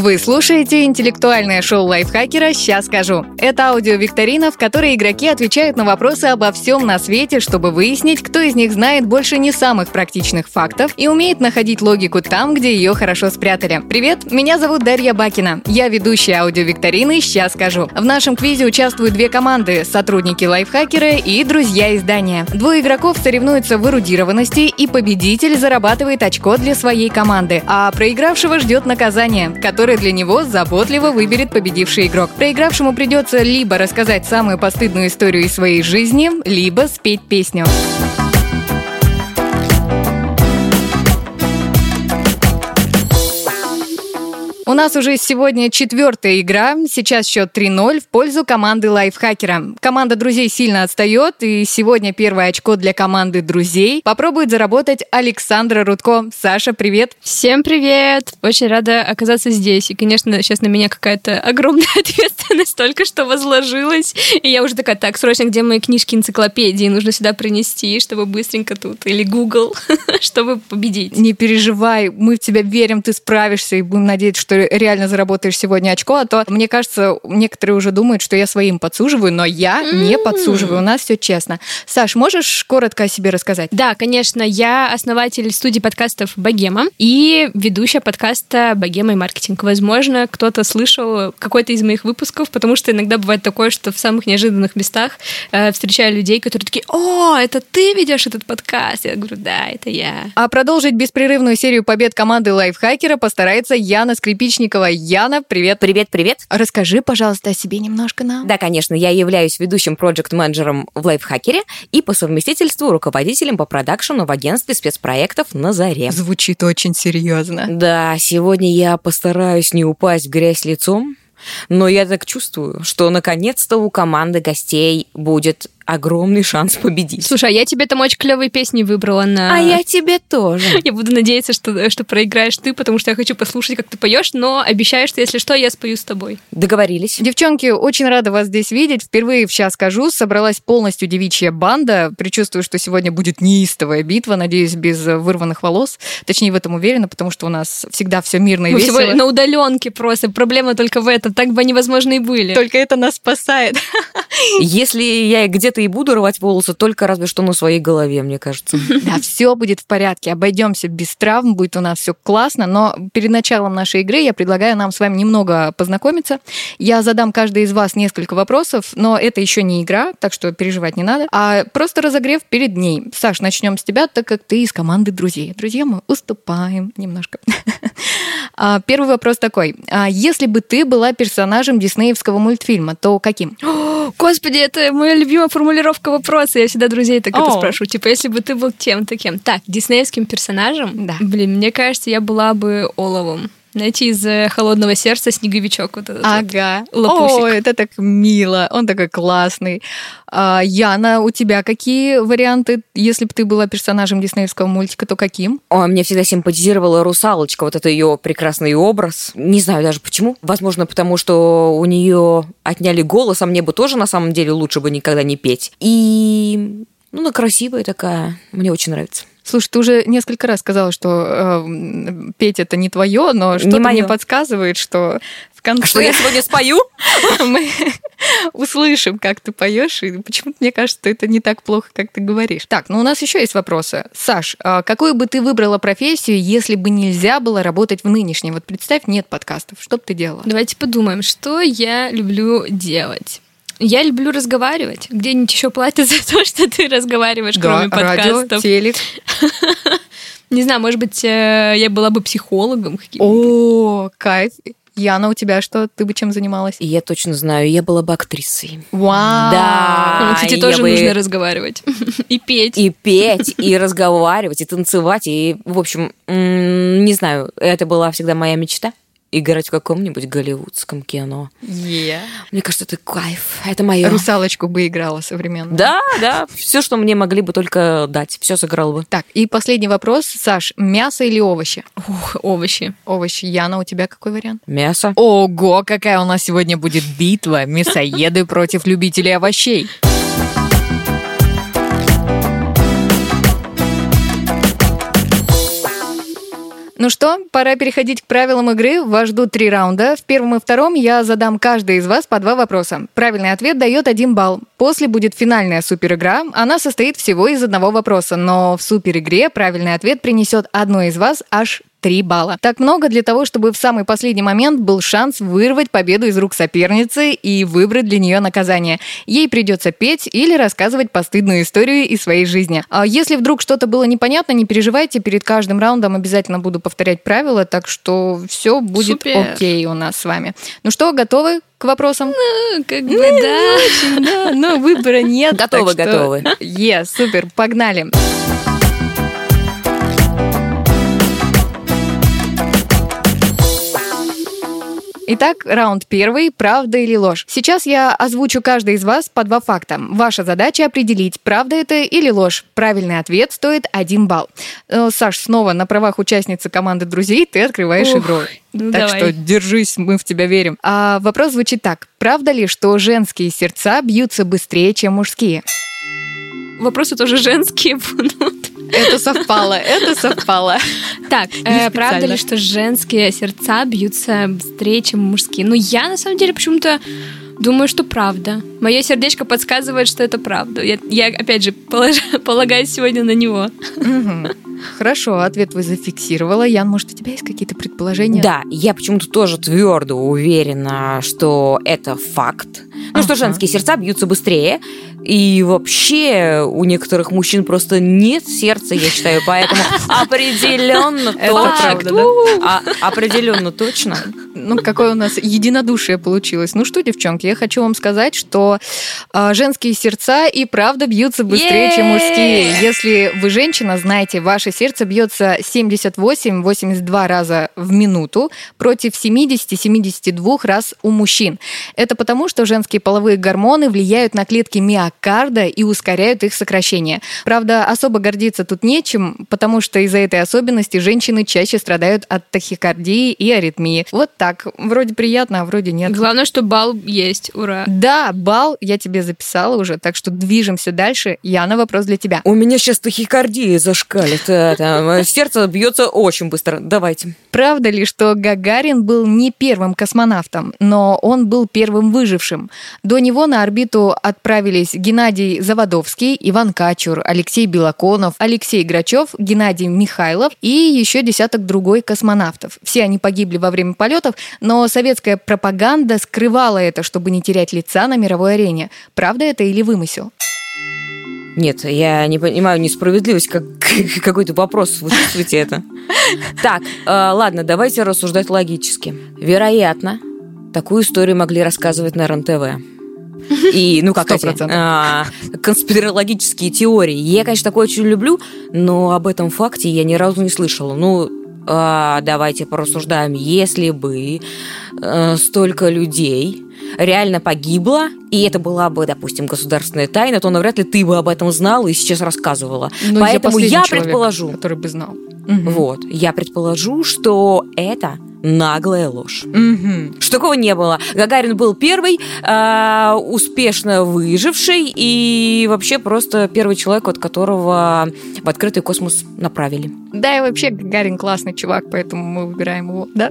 Вы слушаете интеллектуальное шоу лайфхакера «Сейчас скажу». Это аудиовикторина, в которой игроки отвечают на вопросы обо всем на свете, чтобы выяснить, кто из них знает больше не самых практичных фактов и умеет находить логику там, где ее хорошо спрятали. Привет, меня зовут Дарья Бакина. Я ведущая аудиовикторины «Сейчас скажу». В нашем квизе участвуют две команды – сотрудники лайфхакера и друзья издания. Двое игроков соревнуются в эрудированности, и победитель зарабатывает очко для своей команды, а проигравшего ждет наказание, которое для него заботливо выберет победивший игрок. Проигравшему придется либо рассказать самую постыдную историю из своей жизни, либо спеть песню. У нас уже сегодня четвертая игра. Сейчас счет 3-0 в пользу команды лайфхакера. Команда друзей сильно отстает, и сегодня первое очко для команды друзей попробует заработать Александра Рудко. Саша, привет! Всем привет! Очень рада оказаться здесь. И, конечно, сейчас на меня какая-то огромная ответственность только что возложилась. И я уже такая, так, срочно, где мои книжки, энциклопедии? Нужно сюда принести, чтобы быстренько тут. Или Google, чтобы победить. Не переживай, мы в тебя верим, ты справишься, и будем надеяться, что реально заработаешь сегодня очко, а то, мне кажется, некоторые уже думают, что я своим подсуживаю, но я не подсуживаю, у нас все честно. Саш, можешь коротко о себе рассказать? Да, конечно, я основатель студии подкастов «Богема» и ведущая подкаста «Богема и маркетинг». Возможно, кто-то слышал какой-то из моих выпусков, потому что иногда бывает такое, что в самых неожиданных местах э, встречаю людей, которые такие, о, это ты ведешь этот подкаст? Я говорю, да, это я. А продолжить беспрерывную серию побед команды лайфхакера постарается Яна Скрипичникова. Яна, привет. Привет, привет. Расскажи, пожалуйста, о себе немножко нам. Да, конечно, я являюсь ведущим проект-менеджером в лайфхакере и по совместительству руководителем по продакшену в агентстве спецпроектов «На заре». Звучит очень серьезно. Да, сегодня я постараюсь не упасть в грязь лицом, но я так чувствую, что наконец-то у команды гостей будет огромный шанс победить. Слушай, а я тебе там очень клевые песни выбрала на... А я тебе тоже. Я буду надеяться, что, что проиграешь ты, потому что я хочу послушать, как ты поешь, но обещаю, что если что, я спою с тобой. Договорились. Девчонки, очень рада вас здесь видеть. Впервые в «Сейчас скажу» собралась полностью девичья банда. Причувствую, что сегодня будет неистовая битва, надеюсь, без вырванных волос. Точнее, в этом уверена, потому что у нас всегда все мирно и Мы весело. всего на удаленке просто. Проблема только в этом. Так бы они, возможно, и были. Только это нас спасает. Если я где-то и буду рвать волосы, только разве что на своей голове, мне кажется. Да, все будет в порядке, обойдемся без травм, будет у нас все классно. Но перед началом нашей игры я предлагаю нам с вами немного познакомиться. Я задам каждой из вас несколько вопросов, но это еще не игра, так что переживать не надо, а просто разогрев перед ней. Саш, начнем с тебя, так как ты из команды друзей. Друзья, мы уступаем немножко. А, Первый вопрос такой. А Если бы ты была персонажем диснеевского мультфильма, то каким? Господи, это моя любимая формулировка вопроса. Я всегда друзей так это О. спрашиваю. Типа, если бы ты был тем-то кем. Так, диснеевским персонажем? Да. Блин, мне кажется, я была бы Оловом. Знаете, из э, «Холодного сердца» снеговичок вот этот. вот. Ага. Лопусик. О, это так мило. Он такой классный. А, Яна, у тебя какие варианты? Если бы ты была персонажем диснеевского мультика, то каким? Ой, мне всегда симпатизировала русалочка, вот это ее прекрасный образ. Не знаю даже почему. Возможно, потому что у нее отняли голос, а мне бы тоже на самом деле лучше бы никогда не петь. И ну, она красивая такая. Мне очень нравится. Слушай, ты уже несколько раз сказала, что э, петь это не твое, но что-то мне подсказывает, что в конце А Что я сегодня спою? мы услышим, как ты поешь, и почему-то мне кажется, что это не так плохо, как ты говоришь. Так, ну у нас еще есть вопросы. Саш, а какую бы ты выбрала профессию, если бы нельзя было работать в нынешнем? Вот представь, нет подкастов. Что бы ты делала? Давайте подумаем, что я люблю делать. Я люблю разговаривать. Где-нибудь еще платят за то, что ты разговариваешь, кроме радио, подкастов. телек. Не знаю, может быть, э, я была бы психологом каким-нибудь. О, кайф. Яна, у тебя что? Ты бы чем занималась? И я точно знаю, я была бы актрисой. Вау! Да. Ну, кстати, тоже бы- нужно разговаривать. И петь. И петь, и разговаривать, и танцевать, и, в общем, не знаю, это была всегда моя мечта. Играть в каком-нибудь голливудском кино. Е. Мне кажется, это кайф. Это мое. Русалочку бы играла современно. Да, да. Все, что мне могли бы только дать, все сыграл бы. Так, и последний вопрос. Саш, мясо или овощи? Ух, овощи. Овощи. Яна, у тебя какой вариант? Мясо. Ого, какая у нас сегодня будет битва. Мясоеды против любителей овощей. Ну что, пора переходить к правилам игры. Вас ждут три раунда. В первом и втором я задам каждой из вас по два вопроса. Правильный ответ дает один балл. После будет финальная суперигра. Она состоит всего из одного вопроса, но в суперигре правильный ответ принесет одной из вас аж 3 балла. Так много для того, чтобы в самый последний момент был шанс вырвать победу из рук соперницы и выбрать для нее наказание. Ей придется петь или рассказывать постыдную историю из своей жизни. А если вдруг что-то было непонятно, не переживайте, перед каждым раундом обязательно буду повторять правила, так что все будет Супер. окей у нас с вами. Ну что, готовы к вопросам? Ну, как бы, да. Очень, да, но выбора нет. Готовы, готовы. Е, супер, погнали. Итак, раунд первый. Правда или ложь? Сейчас я озвучу каждый из вас по два факта. Ваша задача определить, правда это или ложь. Правильный ответ стоит один балл. Э, Саш, снова на правах участницы команды друзей ты открываешь Ух, игру. ну так давай. что держись, мы в тебя верим. А вопрос звучит так. Правда ли, что женские сердца бьются быстрее, чем мужские? Вопросы тоже женские будут. Это совпало, это совпало. Так, э, правда ли, что женские сердца бьются быстрее, чем мужские? Ну, я на самом деле почему-то думаю, что правда. Мое сердечко подсказывает, что это правда. Я, я, опять же, полож- полагаюсь сегодня на него. Хорошо, ответ вы зафиксировала. Ян, может, у тебя есть какие-то предположения? Да, я почему-то тоже твердо уверена, что это факт. Ну, что Ага. женские сердца бьются быстрее. И вообще у некоторых мужчин просто нет сердца, я считаю, поэтому определенно точно. А, определенно точно. Ну, какое у нас единодушие получилось. Ну что, девчонки, я хочу вам сказать, что а, женские сердца и правда бьются быстрее, чем мужские. Если вы женщина, знаете, ваше сердце бьется 78-82 раза в минуту против 70-72 раз у мужчин. Это потому, что женские половые гормоны влияют на клетки миокарда и ускоряют их сокращение. Правда, особо гордиться тут нечем, потому что из-за этой особенности женщины чаще страдают от тахикардии и аритмии. Вот так. Вроде приятно, а вроде нет. Главное, что бал есть. Ура. Да, бал я тебе записала уже, так что движемся дальше. Яна, вопрос для тебя. У меня сейчас тахикардия зашкалит. а, там, сердце бьется очень быстро. Давайте. Правда ли, что Гагарин был не первым космонавтом, но он был первым выжившим? До него на орбиту отправились Геннадий Заводовский, Иван Качур, Алексей Белоконов, Алексей Грачев, Геннадий Михайлов и еще десяток другой космонавтов. Все они погибли во время полетов, но советская пропаганда скрывала это, чтобы не терять лица на мировой арене. Правда это или вымысел? Нет, я не понимаю несправедливость, как какой-то вопрос. Вы чувствуете это? Так, э, ладно, давайте рассуждать логически. Вероятно, такую историю могли рассказывать на РЕН-ТВ. И, ну, как эти а, конспирологические теории. Я, конечно, такое очень люблю, но об этом факте я ни разу не слышала. Ну, давайте порассуждаем. Если бы э, столько людей реально погибло, и это была бы, допустим, государственная тайна, то навряд ли ты бы об этом знала и сейчас рассказывала. Ну, Поэтому последний я человек, предположу, который бы знал. Мгм. вот, я предположу, что это наглая ложь. Мгм. Что такого не было. Гагарин был первый, а, успешно выживший и вообще просто первый человек, от которого в открытый космос направили. Да, и вообще Гагарин классный чувак, поэтому мы выбираем его, да?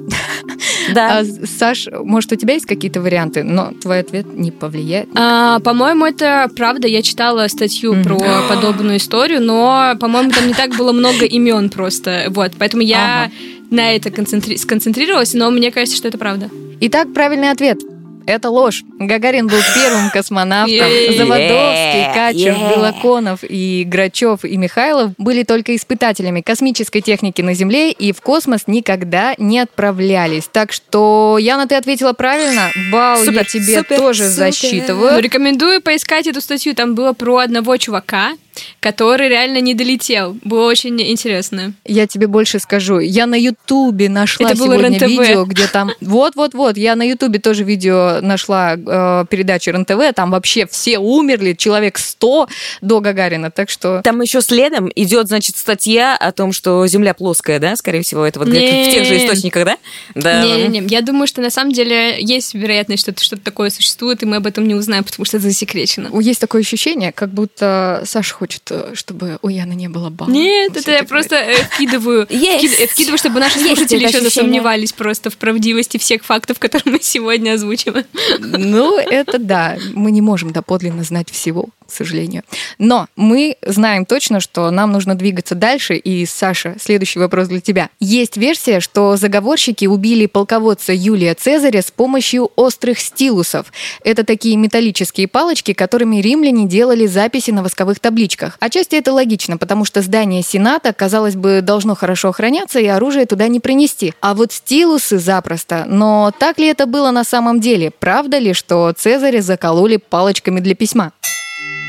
Да. А, Саш, может, у тебя есть какие-то варианты, но твой ответ не повлияет? А, по-моему, это правда. Я читала статью Мгм. про подобную историю, но, по-моему, там не так было много имен просто. Вот, поэтому я Ага. На это концентри- сконцентрировалась, но мне кажется, что это правда. Итак, правильный ответ. Это ложь. Гагарин был первым космонавтом. Заводовский, Качер, Е-е. Белоконов и Грачев и Михайлов были только испытателями космической техники на Земле и в космос никогда не отправлялись. Так что, Яна, ты ответила правильно. Балл я Супер, тебе супер, тоже супер. Ну, засчитываю. рекомендую поискать эту статью. Там было про одного чувака, который реально не долетел. Было очень интересно. Я тебе больше скажу. Я на Ютубе нашла Это было сегодня РЕН-ТВ. видео, где там... Вот-вот-вот. Я на Ютубе тоже видео нашла э, передачу РЕН-ТВ. Там вообще все умерли, человек 100 до Гагарина. Так что... Там еще следом идет, значит, статья о том, что Земля плоская, да, скорее всего, это вот где-то в тех же источниках, да? Да. Не-не-не, я думаю, что на самом деле есть вероятность, что что-то такое существует, и мы об этом не узнаем, потому что это засекречено. Есть такое ощущение, как будто Саша хочет хочет, э, чтобы у Яны не было балла. Нет, это я просто э, вкидываю, вкид- вкидываю, чтобы наши слушатели еще засомневались просто в правдивости всех фактов, которые мы сегодня озвучиваем. Ну, это да. Мы не можем доподлинно знать всего, к сожалению. Но мы знаем точно, что нам нужно двигаться дальше. И, Саша, следующий вопрос для тебя. Есть версия, что заговорщики убили полководца Юлия Цезаря с помощью острых стилусов. Это такие металлические палочки, которыми римляне делали записи на восковых табличках. Отчасти это логично, потому что здание Сената, казалось бы, должно хорошо охраняться, и оружие туда не принести. А вот стилусы запросто. Но так ли это было на самом деле? Правда ли, что Цезаря закололи палочками для письма?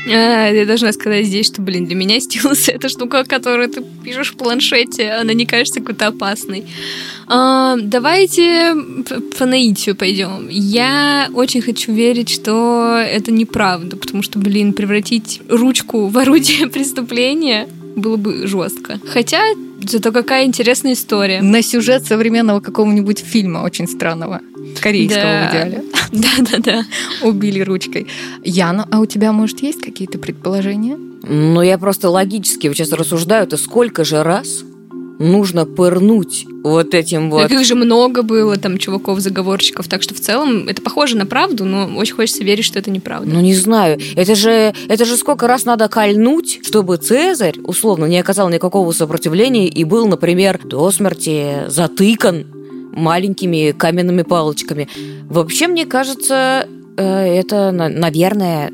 А, я должна сказать здесь, что, блин, для меня стилус это штука, которую ты пишешь в планшете, она не кажется какой-то опасной. А, давайте по наитию пойдем. Я очень хочу верить, что это неправда, потому что, блин, превратить ручку в орудие преступления было бы жестко. Хотя, зато какая интересная история. На сюжет современного какого-нибудь фильма очень странного. Корейского Да. в идеале. Да-да-да. Убили ручкой. Яна, а у тебя, может, есть какие-то предположения? Ну, я просто логически вот сейчас рассуждаю, это сколько же раз нужно пырнуть вот этим вот... Так их же много было, там, чуваков-заговорщиков, так что в целом это похоже на правду, но очень хочется верить, что это неправда. Ну, не знаю. Это же, это же сколько раз надо кольнуть, чтобы Цезарь, условно, не оказал никакого сопротивления и был, например, до смерти затыкан маленькими каменными палочками. Вообще, мне кажется, э, это, на- наверное,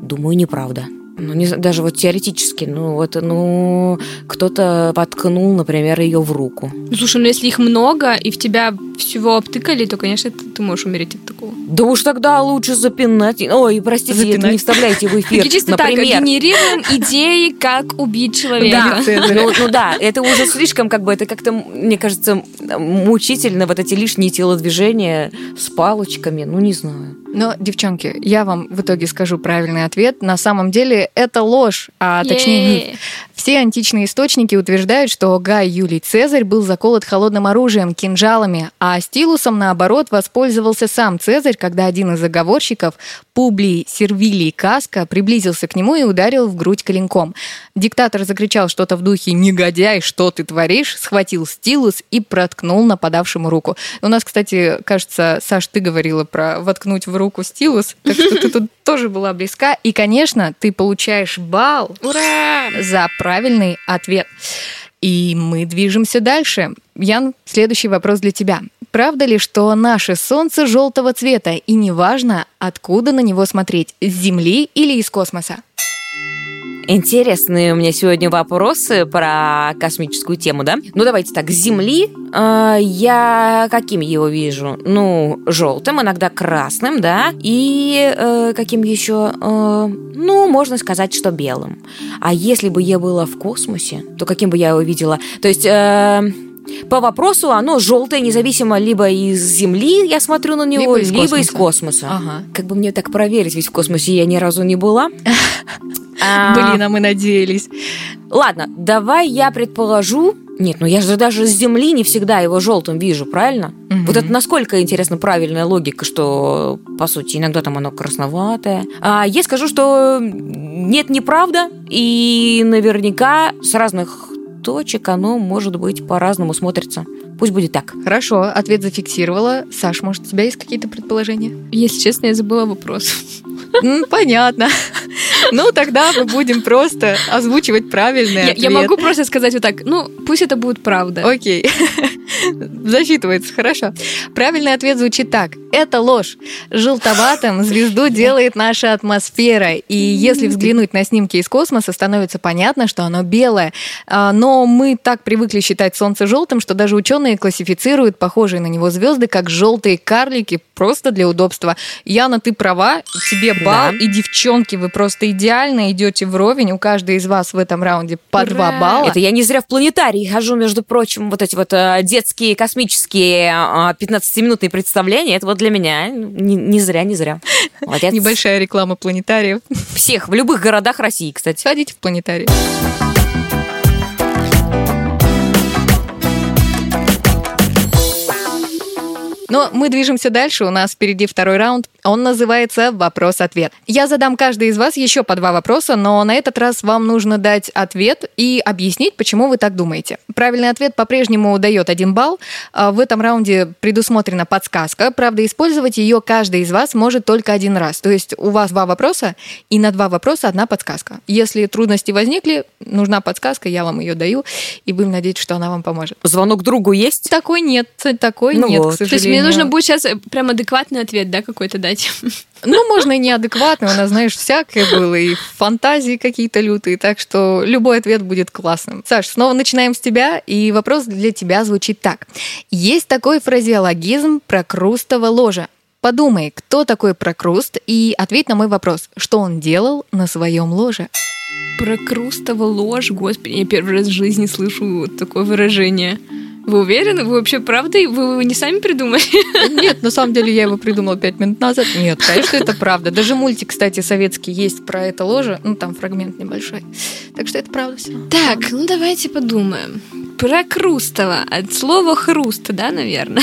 думаю, неправда. Ну, не, знаю, даже вот теоретически, ну, вот, ну, кто-то воткнул, например, ее в руку. Ну, слушай, ну если их много и в тебя всего обтыкали, то, конечно, ты, ты можешь умереть от такого. Да уж тогда лучше запинать. Ой, простите, Запинать. не вставляйте в эфир. Чисто так, генерируем идеи, как убить человека. Да, ну, ну да, это уже слишком, как бы, это как-то, мне кажется, мучительно, вот эти лишние телодвижения с палочками, ну, не знаю. Но, девчонки, я вам в итоге скажу правильный ответ. На самом деле это ложь, а точнее миф. Все античные источники утверждают, что Гай Юлий Цезарь был заколот холодным оружием, кинжалами, а стилусом, наоборот, воспользовался сам Цезарь, когда один из заговорщиков, Публий Сервилий Каска, приблизился к нему и ударил в грудь коленком. Диктатор закричал что-то в духе «Негодяй, что ты творишь?», схватил стилус и проткнул нападавшему руку. У нас, кстати, кажется, Саш, ты говорила про воткнуть в руку стилус, так что ты тут тоже была близка. И, конечно, ты получаешь балл Ура! за правильный ответ. И мы движемся дальше. Ян, следующий вопрос для тебя. Правда ли, что наше Солнце желтого цвета, и неважно, откуда на него смотреть, с Земли или из космоса? Интересные у меня сегодня вопросы про космическую тему, да? Ну, давайте так, с Земли э, я каким его вижу? Ну, желтым, иногда красным, да? И э, каким еще? Э, ну, можно сказать, что белым. А если бы я была в космосе, то каким бы я его видела? То есть... э, по вопросу оно желтое, независимо либо из Земли, я смотрю на него, Либо из либо из космоса. космоса. Ага. Как бы мне так проверить, ведь в космосе я ни разу не была. А, Блин, а мы надеялись. Ладно, давай я предположу. Нет, ну я же даже с Земли не всегда его желтым вижу, правильно? Мгм. Вот это насколько, интересно, правильная логика, что, по сути, иногда там оно красноватое. А я скажу, что нет, неправда, и наверняка с разных точек оно, может быть, по-разному смотрится. Пусть будет так. Хорошо, ответ зафиксировала. Саш, может, у тебя есть какие-то предположения? Если честно, я забыла вопрос. Понятно. Ну, тогда мы будем просто озвучивать правильный Я, я могу просто сказать вот так, ну, пусть это будет правда. Окей. Засчитывается, хорошо. Правильный ответ звучит так. Это ложь. Желтоватым звезду делает наша атмосфера. И если взглянуть на снимки из космоса, становится понятно, что оно белое. А, Но мы так привыкли считать Солнце желтым, что даже ученые классифицируют похожие на него звезды как желтые карлики просто для удобства. Яна, ты права, тебе балл. Да. И девчонки, вы просто идеально идете вровень. У каждой из вас в этом раунде по Ура! два балла. Это я не зря в планетарии хожу, между прочим, вот эти вот э, детские космические э, 15-минутные представления. Это вот для меня. Не, не зря, не зря. Молодец. Небольшая реклама планетариев. Всех, в любых городах России, кстати. Сходите в планетарий. Но мы движемся дальше, у нас впереди второй раунд. Он называется «Вопрос-ответ». Я задам каждый из вас еще по два вопроса, но на этот раз вам нужно дать ответ и объяснить, почему вы так думаете. Правильный ответ по-прежнему дает один балл. А в этом раунде предусмотрена подсказка. Правда, использовать ее каждый из вас может только один раз. То есть у вас два вопроса, и на два вопроса одна подсказка. Если трудности возникли, нужна подсказка, я вам ее даю, и будем надеяться, что она вам поможет. Звонок другу есть? Такой нет, такой Ну нет, вот. к То То есть сожалению. Мне нужно будет сейчас прям адекватный ответ, да, какой-то дать. Ну, можно и неадекватный, у нас, знаешь, всякое было, и фантазии какие-то лютые, так что любой ответ будет классным. Саш, снова начинаем с тебя, и вопрос для тебя звучит так. Есть такой фразеологизм «прокрустово ложа». Подумай, кто такой прокруст, и ответь на мой вопрос, что он делал на своем ложе. Прокрустово ложь, господи, я первый раз в жизни слышу вот такое выражение. Вы уверены? Вы вообще правда? Вы его не сами придумали? Нет, на самом деле я его придумала пять минут назад. Нет, конечно, это правда. Даже мультик, кстати, советский есть про это ложе. Ну, там фрагмент небольшой. Так что это правда все. Так, ну давайте подумаем. Прокрустово. От слова хруст, да, наверное?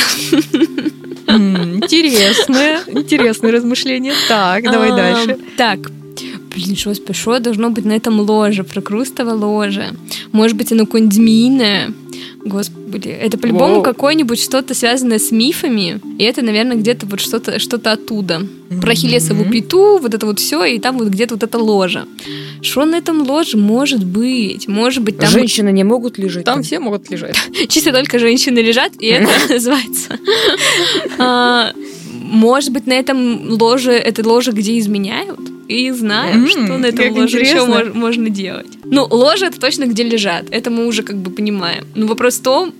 Интересное, интересное размышление. Так, давай дальше. Так, блин, что, что должно быть на этом ложе? Прокрустово ложе. Может быть, оно какое-нибудь змеиное? Господи, это по-любому какое-нибудь что-то связанное с мифами, и это, наверное, где-то вот что-то что оттуда. Про Хилесову пету, вот это вот все, и там вот где-то вот это ложе. Что на этом ложе может быть? Может быть, там Женщины не могут лежать Там все могут лежать. чисто только женщины лежат, и это называется. Может быть, на этом ложе, это ложе, где изменяют? И знаю, М, что на этом ложе еще интересно. мож- можно делать. Ну, ложе это точно где лежат. Это мы уже как бы понимаем. Но вопрос в том,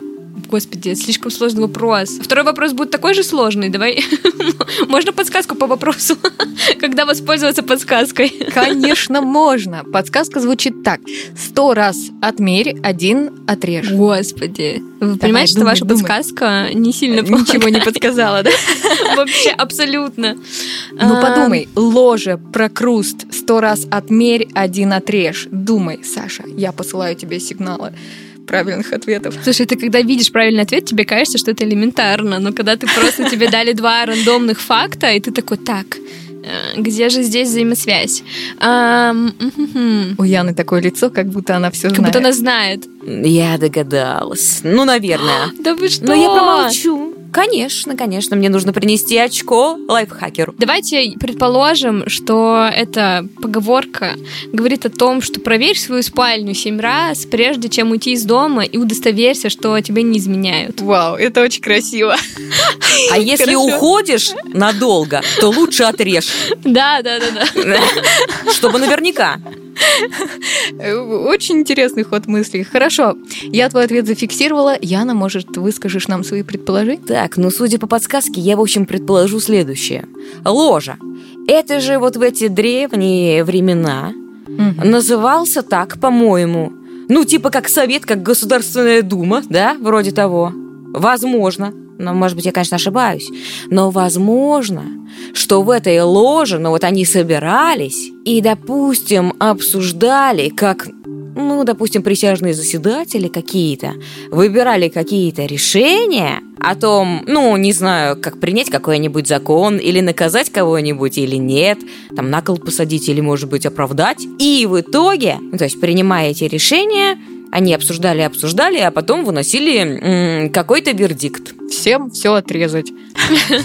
Господи, это слишком сложный вопрос. Второй вопрос будет такой же сложный. Давай. Можно подсказку по вопросу? Когда воспользоваться подсказкой? Конечно, можно. Подсказка звучит так. Сто раз отмерь, один отрежь. Господи. Вы понимаете, что думай, ваша думай. подсказка не сильно Ничего не подсказала, да? Вообще, абсолютно. Ну подумай, ложе, прокруст, сто раз отмерь, один отрежь. Думай, Саша, я посылаю тебе сигналы правильных ответов. Слушай, ты когда видишь правильный ответ, тебе кажется, что это элементарно, но когда ты просто тебе дали два рандомных факта, и ты такой, так, э, где же здесь взаимосвязь? У Яны такое лицо, как будто она все Как знает. будто она знает. Я догадалась. Ну, наверное. Да вы что? Но я промолчу. Конечно, конечно, мне нужно принести очко лайфхакеру. Давайте предположим, что эта поговорка говорит о том, что проверь свою спальню семь раз, прежде чем уйти из дома, и удостоверься, что тебе не изменяют. Вау, это очень красиво. А если уходишь надолго, то лучше отрежь, Да, да, да, да. чтобы наверняка. Очень интересный ход мыслей. Хорошо, я твой ответ зафиксировала. Яна, может, выскажешь нам свои предположения? Так, ну, судя по подсказке, я, в общем, предположу следующее. Ложа. Это же вот в эти древние времена назывался так, по-моему. Ну, типа как совет, как Государственная Дума, да, вроде того. Возможно. Но, может быть, я, конечно, ошибаюсь. Но возможно, что в этой ложе, ну вот они собирались и, допустим, обсуждали, как, ну, допустим, присяжные заседатели какие-то выбирали какие-то решения о том, ну, не знаю, как принять какой-нибудь закон или наказать кого-нибудь или нет, там на кол посадить или, может быть, оправдать. И в итоге, ну, то есть, принимая эти решения, они обсуждали, обсуждали, а потом выносили м, какой-то вердикт. Всем все отрезать.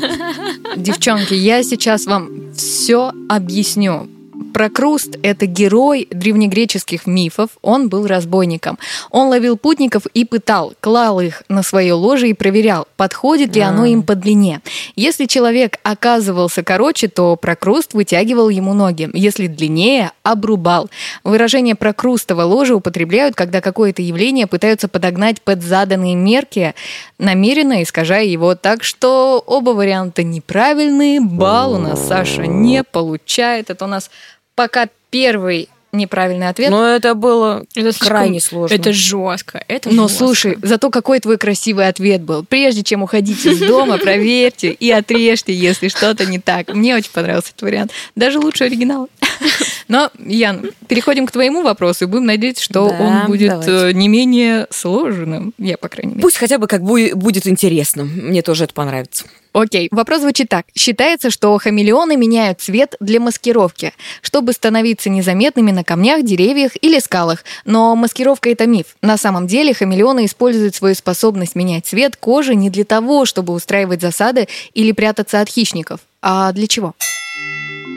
Девчонки, я сейчас вам все объясню. Прокруст – это герой древнегреческих мифов. Он был разбойником. Он ловил путников и пытал, клал их на свое ложе и проверял, подходит ли оно им по длине. Если человек оказывался короче, то прокруст вытягивал ему ноги. Если длиннее – обрубал. Выражение «прокрустово ложе» употребляют, когда какое-то явление пытаются подогнать под заданные мерки, намеренно искажая его. Так что оба варианта неправильные. Балл у нас Саша не получает. Это у нас пока первый неправильный ответ. Но это было Это слишком- крайне сложно. Это жестко. Это Но жестко. слушай, зато какой твой красивый ответ был. Прежде чем уходить из дома, проверьте и отрежьте, если что-то не так. Мне очень понравился этот вариант. Даже лучше оригинала. Но, Ян, переходим к твоему вопросу и будем надеяться, что Да, он будет давайте. э, не менее сложным. Я, по крайней мере. Пусть хотя бы как бу- будет интересно. Мне тоже это понравится. Окей, вопрос звучит так. Считается, что хамелеоны меняют цвет для маскировки, чтобы становиться незаметными на камнях, деревьях или скалах. Но маскировка — это миф. На самом деле хамелеоны используют свою способность менять цвет кожи не для того, чтобы устраивать засады или прятаться от хищников. А для чего?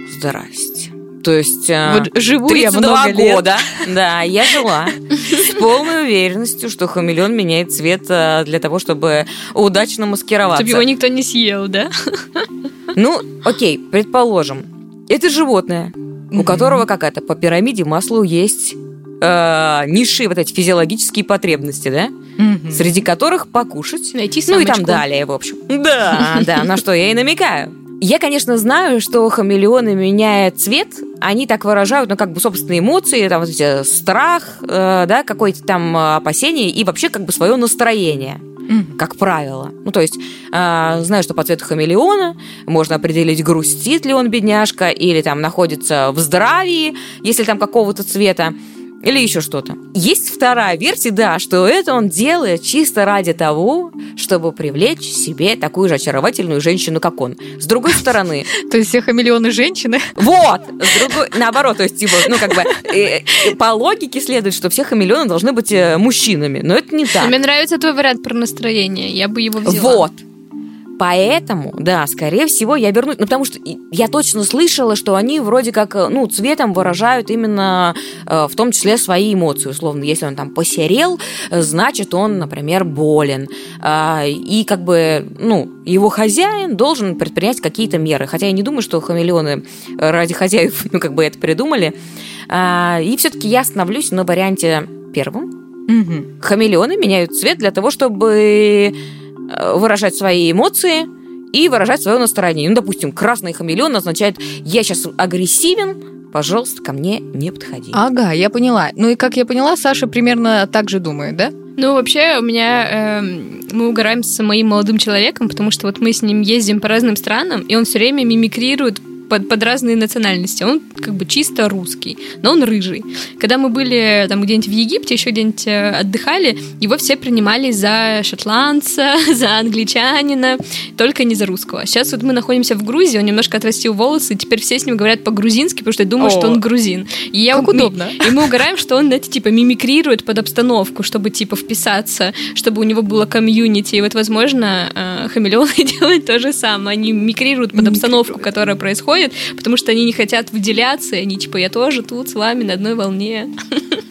Здрасте. То есть... э, Вот живу я 32 много лет. года. Да, я жила с полной уверенностью, что хамелеон меняет цвет э, для того, чтобы удачно маскироваться. Чтобы его никто не съел, да? Ну, окей, предположим, это животное, у которого какая-то по пирамиде Маслоу есть э, низшие вот эти физиологические потребности, да? Мгм. Среди которых покушать, Найти ну и самочку. там далее, в общем. Да, да, на что я и намекаю. Я, конечно, знаю, что хамелеоны меняют цвет, они так выражают, ну, как бы собственные эмоции, там, вот эти страх, э, да, какое-то там э, опасение и вообще как бы свое настроение Мгм. как правило. Ну, то есть, э, знаю, что по цвету хамелеона можно определить, грустит ли он, бедняжка, или там находится в здравии, если там какого-то цвета, или еще что-то. Есть вторая версия, да, что это он делает чисто ради того, чтобы привлечь себе такую же очаровательную женщину, как он. С другой стороны, То есть все хамелеоны женщины? вот, с другой, наоборот, то есть, типа, ну, как бы, э, э, по логике следует, что все хамелеоны должны быть э, мужчинами, но это не так. Мне нравится твой вариант про настроение. Я бы его взяла. Вот. Поэтому, да, скорее всего, я вернусь. Ну, потому что я точно слышала, что они вроде как, э, ну, цветом выражают именно э, в том числе свои эмоции. Условно, если он там посерел, э, значит, он, например, болен. А, и как бы, ну, его хозяин должен предпринять какие-то меры. Хотя я не думаю, что хамелеоны ради хозяев, ну, как бы это придумали. А, и все-таки я остановлюсь на варианте первом, Мгм. хамелеоны меняют цвет для того, чтобы э, выражать свои эмоции и выражать свое настроение. Ну, допустим, красный хамелеон означает «я сейчас агрессивен, пожалуйста, ко мне не подходи». Ага, я поняла. Ну и как я поняла, Саша примерно так же думает, да? Ну, вообще, у меня эм, мы угораем с моим молодым человеком, потому что вот мы с ним ездим по разным странам, и он все время мимикрирует под, под разные национальности. Он как бы чисто русский, но он рыжий. Когда мы были там где-нибудь в Египте, еще где-нибудь э, отдыхали, его все принимали за шотландца, за англичанина, только не за русского. Сейчас вот мы находимся в Грузии, он немножко отрастил волосы, и теперь все с ним говорят по-грузински, потому что думают, О. что он грузин. И я Как удобно. и мы угораем, что он, знаете, типа мимикрирует под обстановку, чтобы типа вписаться, чтобы у него было комьюнити. И вот, возможно, э, хамелеоны делают то же самое. Они мимикрируют под обстановку, которая происходит, потому что они не хотят выделяться, и они типа, я тоже тут с вами на одной волне.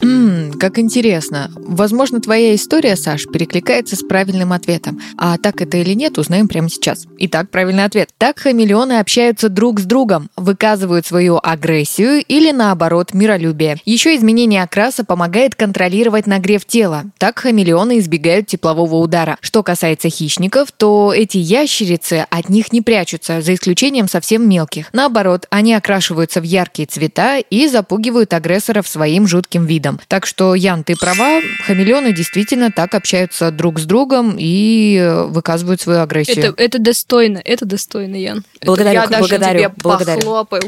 М, как интересно. Возможно, твоя история, Саш, перекликается с правильным ответом. А так это или нет, узнаем прямо сейчас. Итак, правильный ответ. Так хамелеоны общаются друг с другом, выказывают свою агрессию или, наоборот, миролюбие. Еще изменение окраса помогает контролировать нагрев тела. Так хамелеоны избегают теплового удара. Что касается хищников, то эти ящерицы от них не прячутся, за исключением совсем мелких. Наоборот, они окрашиваются в яркие цвета и запугивают агрессоров своим жутким видом. Так что, Ян, ты права, хамелеоны действительно так общаются друг с другом и э, выказывают свою агрессию. Это, это достойно, это достойно, Ян. Благодарю, Я даже благодарю, тебе благодарю. похлопаю.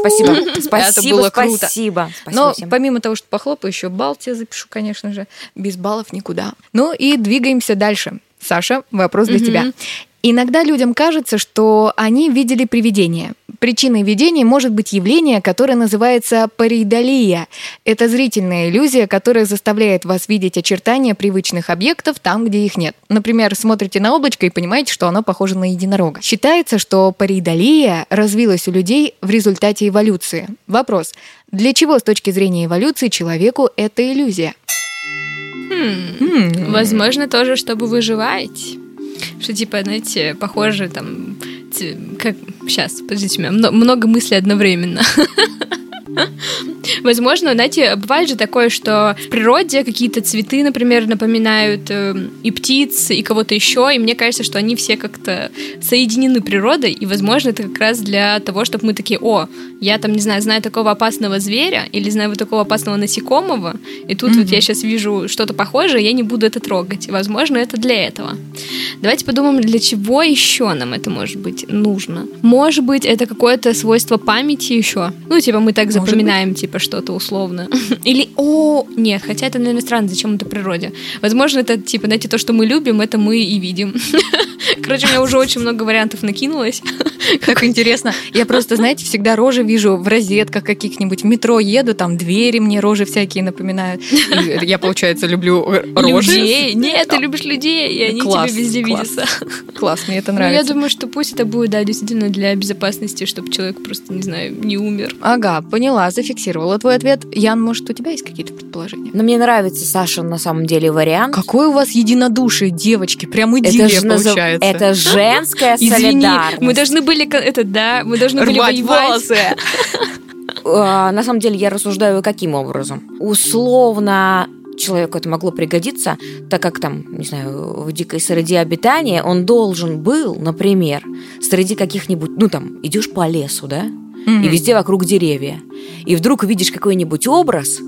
Спасибо, Это спасибо, было круто. спасибо. Спасибо Но всем. помимо того, что похлопаю, еще балл тебе запишу, конечно же. Без баллов никуда. Ну и двигаемся дальше. Саша, вопрос для тебя. Иногда людям кажется, что они видели привидение. Причиной видения может быть явление, которое называется паридолия. Это зрительная иллюзия, которая заставляет вас видеть очертания привычных объектов там, где их нет. Например, смотрите на облачко и понимаете, что оно похоже на единорога. Считается, что паридолия развилась у людей в результате эволюции. Вопрос. Для чего с точки зрения эволюции человеку эта иллюзия? Возможно, тоже, чтобы выживать. Что, типа, знаете, похоже там... Как... Сейчас, подождите, у меня мно- много мыслей одновременно. Возможно, знаете, бывает же такое, что в природе какие-то цветы, например, напоминают э, и птиц, и кого-то еще, и мне кажется, что они все как-то соединены природой, и, возможно, это как раз для того, чтобы мы такие, о, я там, не знаю, знаю такого опасного зверя, или знаю вот такого опасного насекомого, и тут mm-hmm. вот я сейчас вижу что-то похожее, я не буду это трогать. Возможно, это для этого. Давайте подумаем, для чего еще нам это может быть нужно. Может быть, это какое-то свойство памяти еще. Ну, типа, мы так может запоминаем, быть. типа, что-то условно. Или, о, нет, хотя это, наверное, странно, зачем это природе. Возможно, это, типа, знаете, то, что мы любим, это мы и видим. Короче, у меня уже очень много вариантов накинулось. Как интересно. Я просто, знаете, всегда рожи вижу в розетках каких-нибудь. В метро еду, там двери мне рожи всякие напоминают. Я, получается, люблю рожи. Людей? Нет, ты любишь людей, и они тебе везде видятся. Класс, мне это нравится. Ну, я думаю, что пусть это будет, да, действительно для безопасности, чтобы человек просто, не знаю, не умер. Ага, поняла, зафиксировала твой ответ. Ян, может, у тебя есть какие-то предположения? Но мне нравится, Саша, на самом деле вариант. Какой у вас единодушие, девочки, прям идиллия получается. Это женская солидарность. мы должны были, это, да, мы должны были воевать. волосы. А, на самом деле я рассуждаю каким образом. Условно человеку это могло пригодиться, так как там, не знаю, в дикой среде обитания он должен был, например, среди каких-нибудь, ну там, идешь по лесу, да, mm-hmm. и везде вокруг деревья, и вдруг видишь какой-нибудь образ,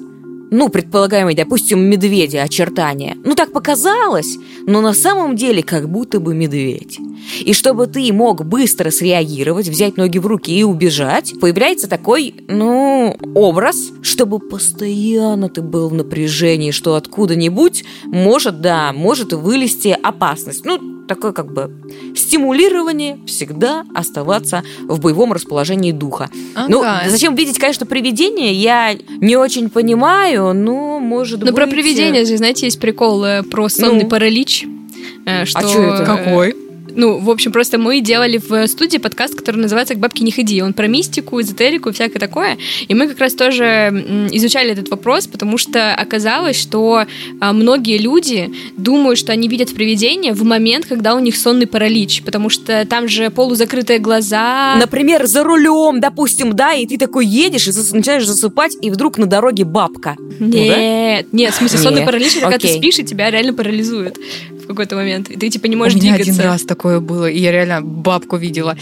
ну, предполагаемый, допустим, медведя очертания. Ну, так показалось, но на самом деле как будто бы медведь. И чтобы ты мог быстро среагировать, взять ноги в руки и убежать, появляется такой, ну, образ, чтобы постоянно ты был в напряжении, что откуда-нибудь может, да, может вылезти опасность. Ну, такое как бы стимулирование всегда оставаться в боевом расположении духа. Ага. Ну, зачем видеть, конечно, привидение, я не очень понимаю, но может но быть... Но про привидение же, знаете, есть прикол э, про сонный ну. паралич. Э, что... А что это? Какой? Ну, в общем, просто мы делали в студии подкаст, который называется «К бабке не ходи». Он про мистику, эзотерику и всякое такое. И мы как раз тоже изучали этот вопрос, потому что оказалось, что а, многие люди думают, что они видят привидения в момент, когда у них сонный паралич, потому что там же полузакрытые глаза. Например, за рулем, допустим, да, и ты такой едешь и зас... начинаешь засыпать, и вдруг на дороге бабка. Нет, ну, да? нет, в смысле, сонный паралич, это когда ты спишь, и тебя реально парализует в какой-то момент. И ты типа не можешь У меня двигаться. один раз такое было, и я реально бабку видела.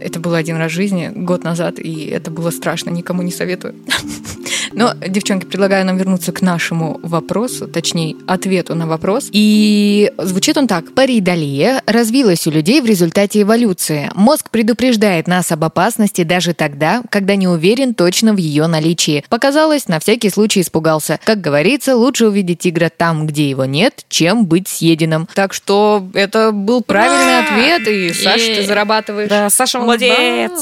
Это было один раз в жизни, год назад, и это было страшно, никому не советую. Но, девчонки, предлагаю нам вернуться к нашему вопросу, точнее, ответу на вопрос. И звучит он так. Паридолия развилась у людей в результате эволюции. Мозг предупреждает нас об опасности даже тогда, когда не уверен точно в ее наличии. Показалось, на всякий случай испугался. Как говорится, лучше увидеть тигра там, где его нет, чем быть съеденным. Так что это был правильный ответ, и Саша, ты зарабатываешь. Да, Саша молодец.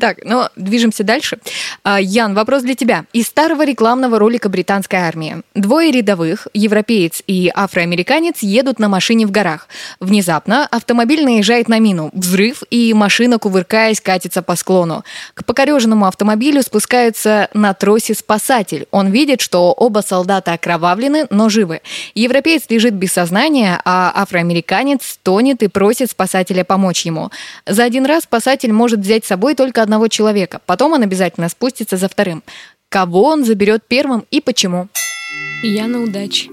Так, ну, движемся дальше. А, Ян, вопрос для тебя. Из старого рекламного ролика британской армии. Двое рядовых, европеец и афроамериканец, едут на машине в горах. Внезапно автомобиль наезжает на мину. Взрыв, и машина, кувыркаясь, катится по склону. К покореженному автомобилю спускается на тросе спасатель. Он видит, что оба солдата окровавлены, но живы. Европеец лежит без сознания, а афроамериканец стонет и просит спасателя помочь ему. За один раз спасатель может взять с собой только одного одного человека. Потом он обязательно спустится за вторым. Кого он заберет первым и почему? Я на удаче.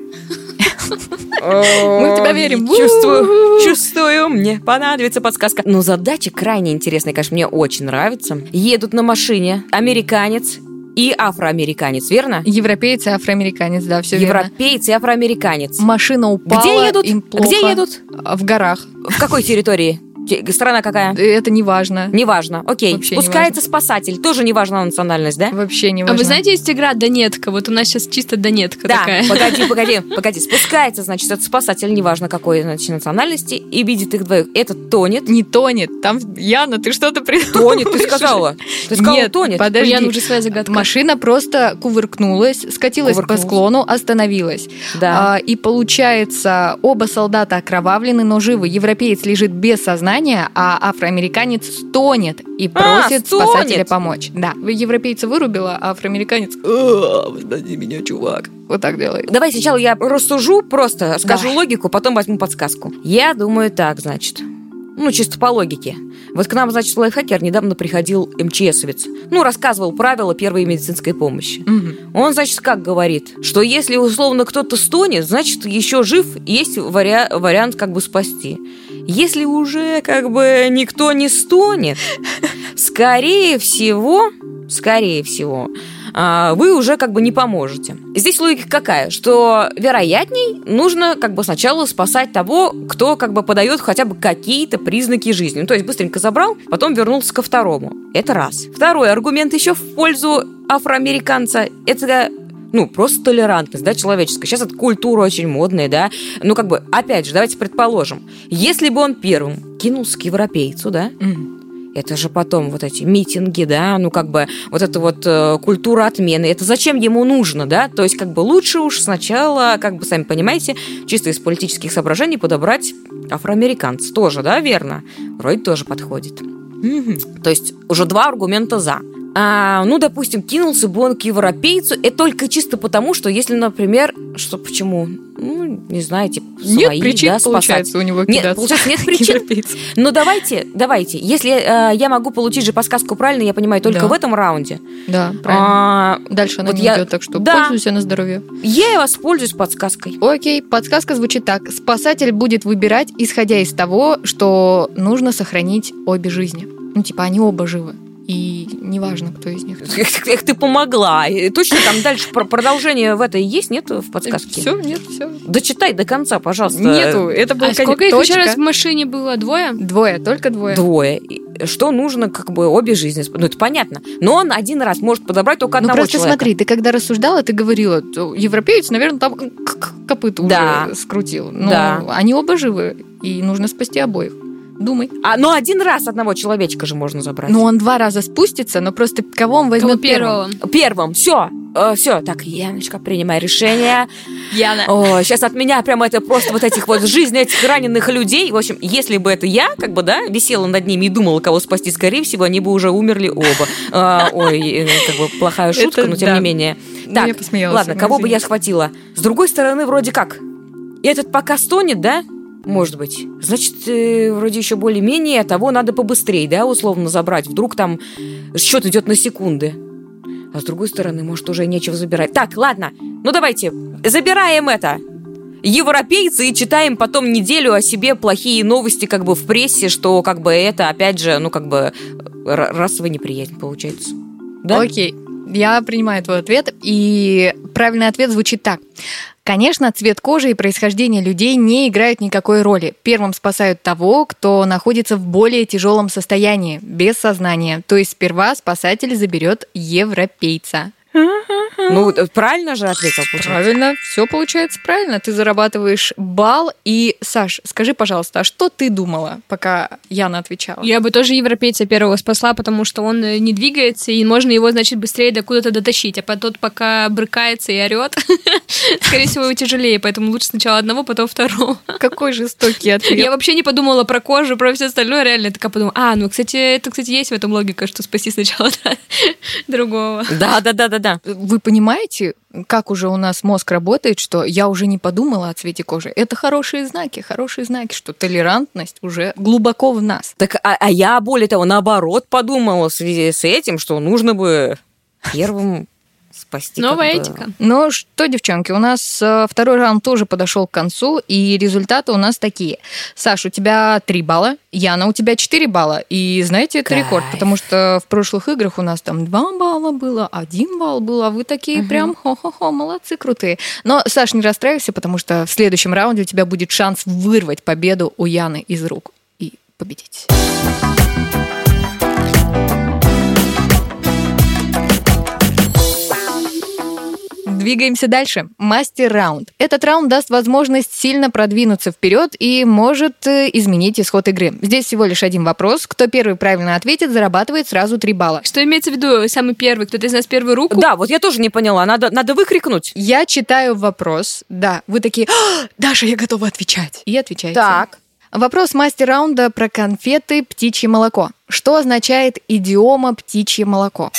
Мы в тебя верим. Чувствую, чувствую, мне понадобится подсказка. Но задача крайне интересная, конечно, мне очень нравится. Едут на машине американец и афроамериканец, верно? Европеец и афроамериканец, да, все верно. Европеец и афроамериканец. Машина упала, Где едут? им плохо. Где едут? В горах. В какой территории? Страна какая? Это не важно. Не важно. Окей. Вообще Спускается спасатель. Тоже не важна национальность, да? Вообще не важно. А вы знаете, есть игра Донетка? Вот у нас сейчас чисто Донетка да, такая. погоди, погоди, погоди. Спускается, значит, этот спасатель, неважно какой значит, национальности, и видит их двоих. Этот тонет. Не тонет. Там, Яна, ты что-то придумала. Тонет, ты сказала. Ты сказала, Нет, тонет. подожди. Яна уже своя загадка. Машина просто кувыркнулась, скатилась кувыркнулась. по склону, остановилась. Да. А, и получается, оба солдата окровавлены, но живы. Европеец лежит без сознания, а афроамериканец стонет и а, просит а, спасателя помочь. Да, европейца вырубила, а афроамериканец «Спаси меня, чувак». Вот так делает. Давай сначала я рассужу, просто скажу Давай. логику, потом возьму подсказку. Я думаю так, значит. Ну, чисто по логике. Вот к нам, значит, лайфхакер недавно приходил МЧСовец. Ну, рассказывал правила первой медицинской помощи. Мгм. Он, значит, как говорит, что если условно кто-то стонет, значит, еще жив, есть вариа- вариант как бы спасти. Если уже как бы никто не стонет, скорее всего, скорее всего, вы уже как бы не поможете. Здесь логика какая? Что вероятней нужно как бы сначала спасать того, кто как бы подает хотя бы какие-то признаки жизни. Ну, то есть быстренько забрал, потом вернулся ко второму. Это раз. Второй аргумент еще в пользу афроамериканца. Это ну, просто толерантность, да, человеческая. Сейчас эта культура очень модная, да. Ну, как бы, опять же, давайте предположим, если бы он первым кинулся к европейцу, да, Мгм. Это же потом вот эти митинги, да, ну как бы вот эта вот э, культура отмены, это зачем ему нужно, да? То есть как бы лучше уж сначала, как бы сами понимаете, чисто из политических соображений подобрать афроамериканца. Тоже, да, верно? Вроде тоже подходит. Мгм. То есть уже два аргумента за. А, ну, допустим, кинулся бы он к европейцу, это только чисто потому, что если, например, что почему? Ну, не знаю, типа, Нет свои, причин, да, спасать. получается, у него Нет, кидаться. получается, нет причин. европейцам. Ну давайте, давайте. Если э, я могу получить же подсказку правильно, я понимаю только Да. в этом раунде. Да, правильно. А, Дальше она вот не я- идет, так что Да. пользуйся на здоровье. я и воспользуюсь подсказкой. Окей, подсказка звучит так. Спасатель будет выбирать, исходя из того, что нужно сохранить обе жизни. Ну, типа, они оба живы. И неважно, кто из них. Эх, эх, ты помогла. И Точно там дальше про- продолжение в этой есть, нет в подсказке? Все, нет, все. Дочитай до конца, пожалуйста. Нету, это был А конец. сколько их еще раз в машине было? Двое? Двое, только двое. Двое. Что нужно, как бы, обе жизни. Ну, это понятно. Но он один раз может подобрать только Ну одного просто человека. смотри, ты когда рассуждала, ты говорила, европеец, наверное, там к- к- копыта Да. уже скрутил. Но Да. они оба живы, и нужно спасти обоих. Думай. А, но один раз одного человечка же можно забрать. Ну, он два раза спустится, но просто кого он Кого возьмет первым? первого? Первым. Все. все. Так, Яночка, принимай решение. Яна. О, сейчас от меня прямо это просто вот этих вот жизни этих раненых людей. В общем, если бы это я, как бы, да, висела над ними и думала, кого спасти, скорее всего, они бы уже умерли оба. А, ой, э, как бы плохая шутка, Это но тем да. не менее. Ну, Так, я посмеялась, ладно, ну, кого бы я извините. схватила? С другой стороны, вроде как, этот пока стонет, да? Может быть. Значит, э, вроде еще более-менее, того надо побыстрее, да, условно забрать. Вдруг там счет идет на секунды. А с другой стороны, может, уже нечего забирать. Так, ладно, ну давайте, забираем это. Европейцы и читаем потом неделю о себе плохие новости как бы в прессе, что как бы это, опять же, ну как бы р- расовая неприязнь получается. Да? Окей, я принимаю твой ответ, и правильный ответ звучит так. Конечно, цвет кожи и происхождение людей не играют никакой роли. Первым спасают того, кто находится в более тяжелом состоянии, без сознания. То есть сперва спасатель заберет европейца. Ну, э, правильно же ответил, получается? Правильно, все получается правильно. Ты зарабатываешь балл. И, Саш, скажи, пожалуйста, а что ты думала, пока Яна отвечала? Я бы тоже европейца первого спасла, потому что он э, не двигается, и можно его, значит, быстрее до куда-то дотащить. А тот пока брыкается и орет, скорее всего, его тяжелее, поэтому лучше сначала одного, потом второго. Какой жестокий ответ. Я вообще не подумала про кожу, про все остальное, реально я такая подумала, а, ну, кстати, это, кстати, есть в этом логика, что спаси сначала другого. Да, да, да, да, да. Вы понимаете, как уже у нас мозг работает, что я уже не подумала о цвете кожи. Это хорошие знаки, хорошие знаки, что толерантность уже глубоко в нас. Так, а, а я, более того, наоборот подумала в связи с этим, что нужно бы первым спасти. Новая как бы- этика. Ну что, девчонки, у нас э, второй раунд тоже подошел к концу, и результаты у нас такие. Саш, у тебя 3 балла, Яна, у тебя 4 балла. И знаете, это Кайф. рекорд, потому что в прошлых играх у нас там 2 балла было, 1 балл был, а вы такие прям хо-хо-хо, молодцы, крутые. Но, Саш, не расстраивайся, потому что в следующем раунде у тебя будет шанс вырвать победу у Яны из рук и победить. Двигаемся дальше. Мастер-раунд. Этот раунд даст возможность сильно продвинуться вперед и может э, изменить исход игры. Здесь всего лишь один вопрос. Кто первый правильно ответит, зарабатывает сразу 3 балла. Что имеется в виду самый первый? Кто-то из нас первую руку? Да, вот я тоже не поняла. Надо, надо выкрикнуть. Я читаю вопрос. Да, вы такие, «А, Даша, я готова отвечать. И отвечаете. Вопрос мастер-раунда про конфеты «Птичье молоко». Что означает идиома «птичье молоко»?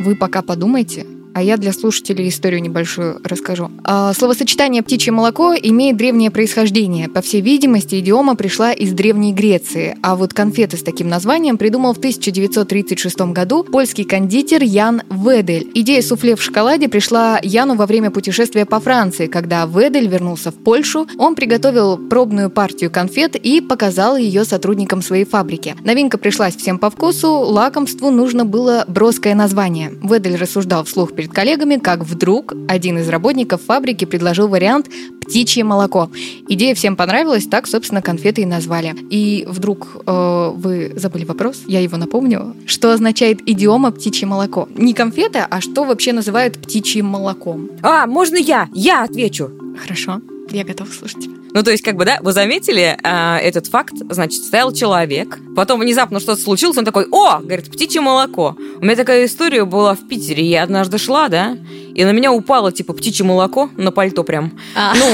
Вы пока подумайте, а я для слушателей историю небольшую расскажу. А, словосочетание «птичье молоко» имеет древнее происхождение. По всей видимости, идиома пришла из Древней Греции, а вот конфеты с таким названием придумал в 1936 году польский кондитер Ян Ведель. Идея суфле в шоколаде пришла Яну во время путешествия по Франции. Когда Ведель вернулся в Польшу, он приготовил пробную партию конфет и показал ее сотрудникам своей фабрики. Новинка пришлась всем по вкусу, лакомству нужно было броское название. Ведель рассуждал вслух перед коллегами, как вдруг один из работников фабрики предложил вариант «птичье молоко». Идея всем понравилась, так, собственно, конфеты и назвали. И вдруг э, вы забыли вопрос, я его напомню. Что означает идиома «птичье молоко»? Не конфета, а что вообще называют птичьим молоком? А, можно я? Я отвечу. Хорошо, я готова слушать. Ну, то есть, как бы, да, вы заметили э, этот факт, значит, стоял человек, потом внезапно что-то случилось, он такой, о, говорит, птичье молоко. У меня такая история была в Питере, я однажды шла, да, и на меня упало, типа, птичье молоко на пальто прям. А. Ну,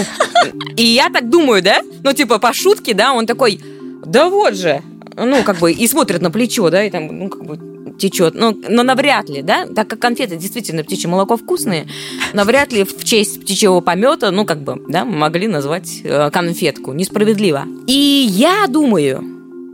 и я так думаю, да, ну, типа, по шутке, да, он такой, да вот же, ну, как бы, и смотрит на плечо, да, и там, ну, как бы, течет. Ну, но навряд ли, да, так как конфеты действительно птичье молоко вкусные, навряд ли в честь птичьего помета, ну, как бы, да, могли назвать э, конфетку. Несправедливо. И я думаю,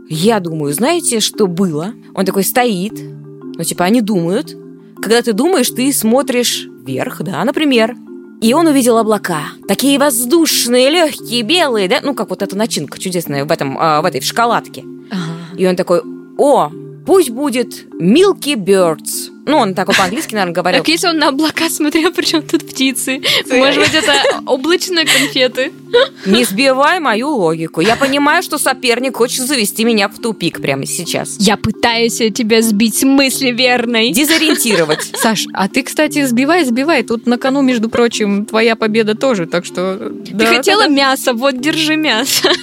я думаю, знаете, что было? Он такой стоит, ну, типа, они думают. Когда ты думаешь, ты смотришь вверх, да, например, и он увидел облака. Такие воздушные, легкие, белые, да? Ну, как вот эта начинка чудесная в, этом, э, в этой в шоколадке. Ага. И он такой, о, Пусть будет Milky Birds. Ну, он так по-английски, наверное, говорил. Так если он на облака смотрел, причем тут птицы? Может быть, это облачные конфеты? Не сбивай мою логику. Я понимаю, что соперник хочет завести меня в тупик прямо сейчас. Я пытаюсь тебя сбить с мысли верной. Дезориентировать. Саш, а ты, кстати, сбивай, сбивай. Тут на кону, между прочим, твоя победа тоже, так что... Ты да, хотела да, мясо, вот держи мясо.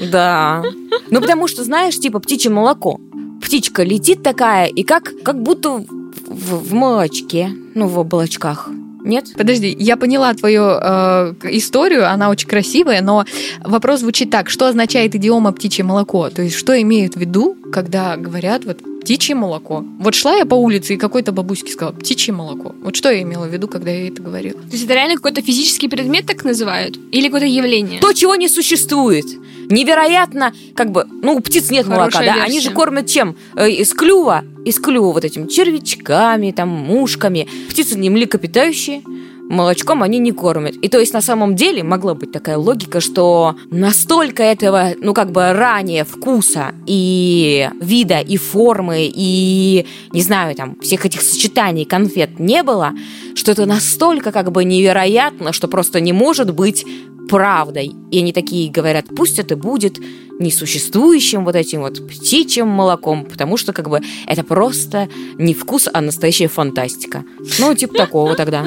Да. Ну, потому что, знаешь, типа птичье молоко птичка летит такая, и как, как будто в, в молочке, ну, в облачках. Нет? Подожди, я поняла твою э, историю, она очень красивая, но вопрос звучит так: что означает идиома птичье молоко? То есть, что имеют в виду, когда говорят вот птичье молоко? Вот шла я по улице, и какой-то бабуське сказала птичье молоко. Вот что я имела в виду, когда я это говорила? То есть это реально какой-то физический предмет так называют? Или какое-то явление? То, чего не существует невероятно, как бы, ну, у птиц нет Хорошая молока, да, версия. они же кормят чем? Э, из клюва, из клюва вот этим червячками, там, мушками. Птицы не млекопитающие, молочком они не кормят. И то есть на самом деле могла быть такая логика, что настолько этого, ну как бы ранее вкуса и вида, и формы, и, не знаю, там, всех этих сочетаний конфет не было, что это настолько как бы невероятно, что просто не может быть правдой. И они такие говорят, пусть это будет несуществующим вот этим вот птичьим молоком, потому что как бы это просто не вкус, а настоящая фантастика. Ну, типа такого тогда.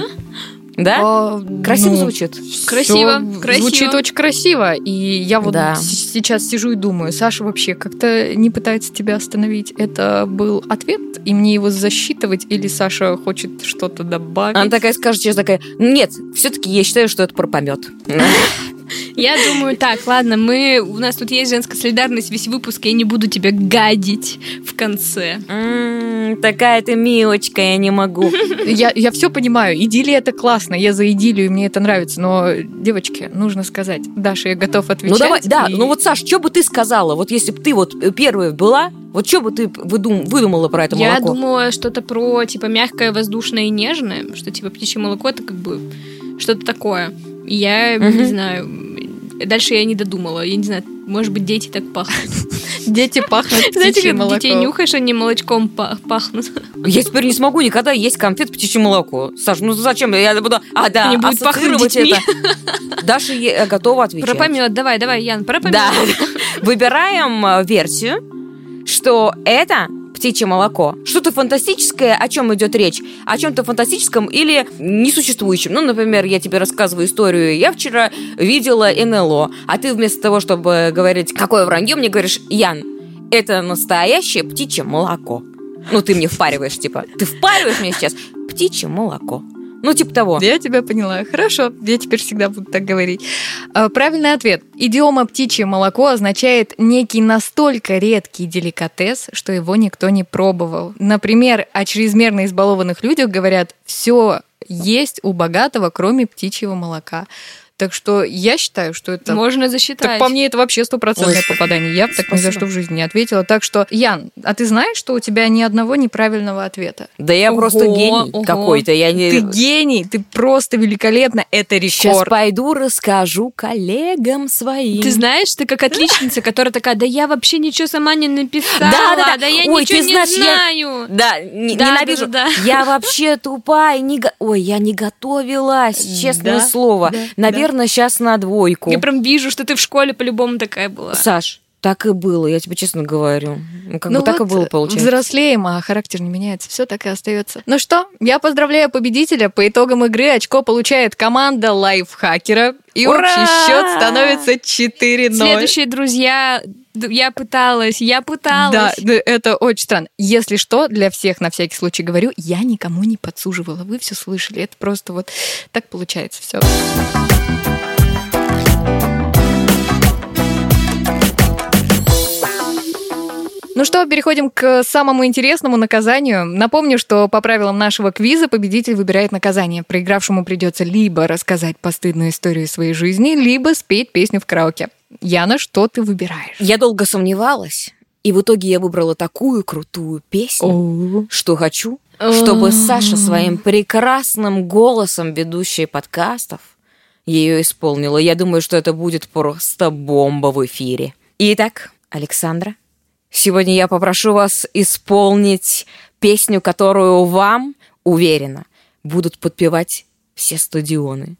Да? А, красиво ну, звучит. Красиво, красиво. Звучит очень красиво. И я вот да. сейчас сижу и думаю, Саша вообще как-то не пытается тебя остановить. Это был ответ, и мне его засчитывать, или Саша хочет что-то добавить? Она такая скажет сейчас такая, нет, все-таки я считаю, что это про помет. Я думаю, так, ладно, мы у нас тут есть женская солидарность весь выпуск, я не буду тебя гадить в конце. такая ты милочка, я не могу. Я, я все понимаю, идиллия это классно, я за идиллию, мне это нравится, но, девочки, нужно сказать, Даша, я готов отвечать. Ну давай, да, ну вот, Саш, что бы ты сказала, вот если бы ты вот первая была, вот что бы ты выдум, выдумала про это молоко? Я думала что-то про, типа, мягкое, воздушное и нежное, что, типа, птичье молоко это как бы что-то такое. Я угу. не знаю. Дальше я не додумала. Я не знаю, может быть, дети так пахнут. Дети пахнут Знаете, как молоко. детей нюхаешь, они молочком пахнут. Я теперь не смогу никогда есть конфет птичье молоко. Саш, ну зачем? Я буду... А, да, не будет пахнуть это. Даша готова отвечать. Про помет. Давай, давай, Ян, про помет. Да. Выбираем э, версию, что это птичье молоко. Что-то фантастическое, о чем идет речь? О чем-то фантастическом или несуществующем. Ну, например, я тебе рассказываю историю. Я вчера видела НЛО, а ты вместо того, чтобы говорить, какое вранье, мне говоришь, Ян, это настоящее птичье молоко. Ну, ты мне впариваешь, типа, ты впариваешь мне сейчас птичье молоко. Ну, типа того. Я тебя поняла. Хорошо, я теперь всегда буду так говорить. А, Правильный ответ. Идиома «птичье молоко» означает некий настолько редкий деликатес, что его никто не пробовал. Например, о чрезмерно избалованных людях говорят «все есть у богатого, кроме птичьего молока». Так что я считаю, что это Можно засчитать. Так по мне это вообще стопроцентное попадание. Я бы так ни за что в жизни не ответила. Так что, Ян, а ты знаешь, что у тебя ни одного неправильного ответа? Да я Ого, просто гений ого. какой-то. Я не... Ты гений, ты просто великолепно, это Сейчас рекорд. пойду расскажу коллегам своим. Ты знаешь, ты как отличница, которая такая, да я вообще ничего сама не написала, Да, да, да. я Ой, ничего ты не знаешь, я- знаю. Да, не- Да, ненавижу. да, да, да. Я вообще тупая. Не го- Ой, я не готовилась, честное Да, слово. да, Наверное, сейчас на двойку. Я прям вижу, что ты в школе по-любому такая была. Саш, так и было, я тебе честно говорю. Ну, как бы так и вот было, получается. Взрослеем, а характер не меняется, все так и остается. Ну что, я поздравляю победителя. По итогам игры очко получает команда лайфхакера. И Ура! общий счет становится 4-0. Следующие друзья, я пыталась, я пыталась. Да, это очень странно. Если что, для всех на всякий случай говорю, я никому не подсуживала. Вы все слышали. Это просто вот так получается все. Ну что, переходим к самому интересному наказанию. Напомню, что по правилам нашего квиза победитель выбирает наказание. Проигравшему придется либо рассказать постыдную историю своей жизни, либо спеть песню в караоке. Яна, что ты выбираешь? Я долго сомневалась, и в итоге я выбрала такую крутую песню, что хочу, чтобы Саша своим прекрасным голосом ведущей подкастов ее исполнила. Я думаю, что это будет просто бомба в эфире. Итак, Александра, сегодня я попрошу вас исполнить песню, которую вам, уверена, будут подпевать все стадионы.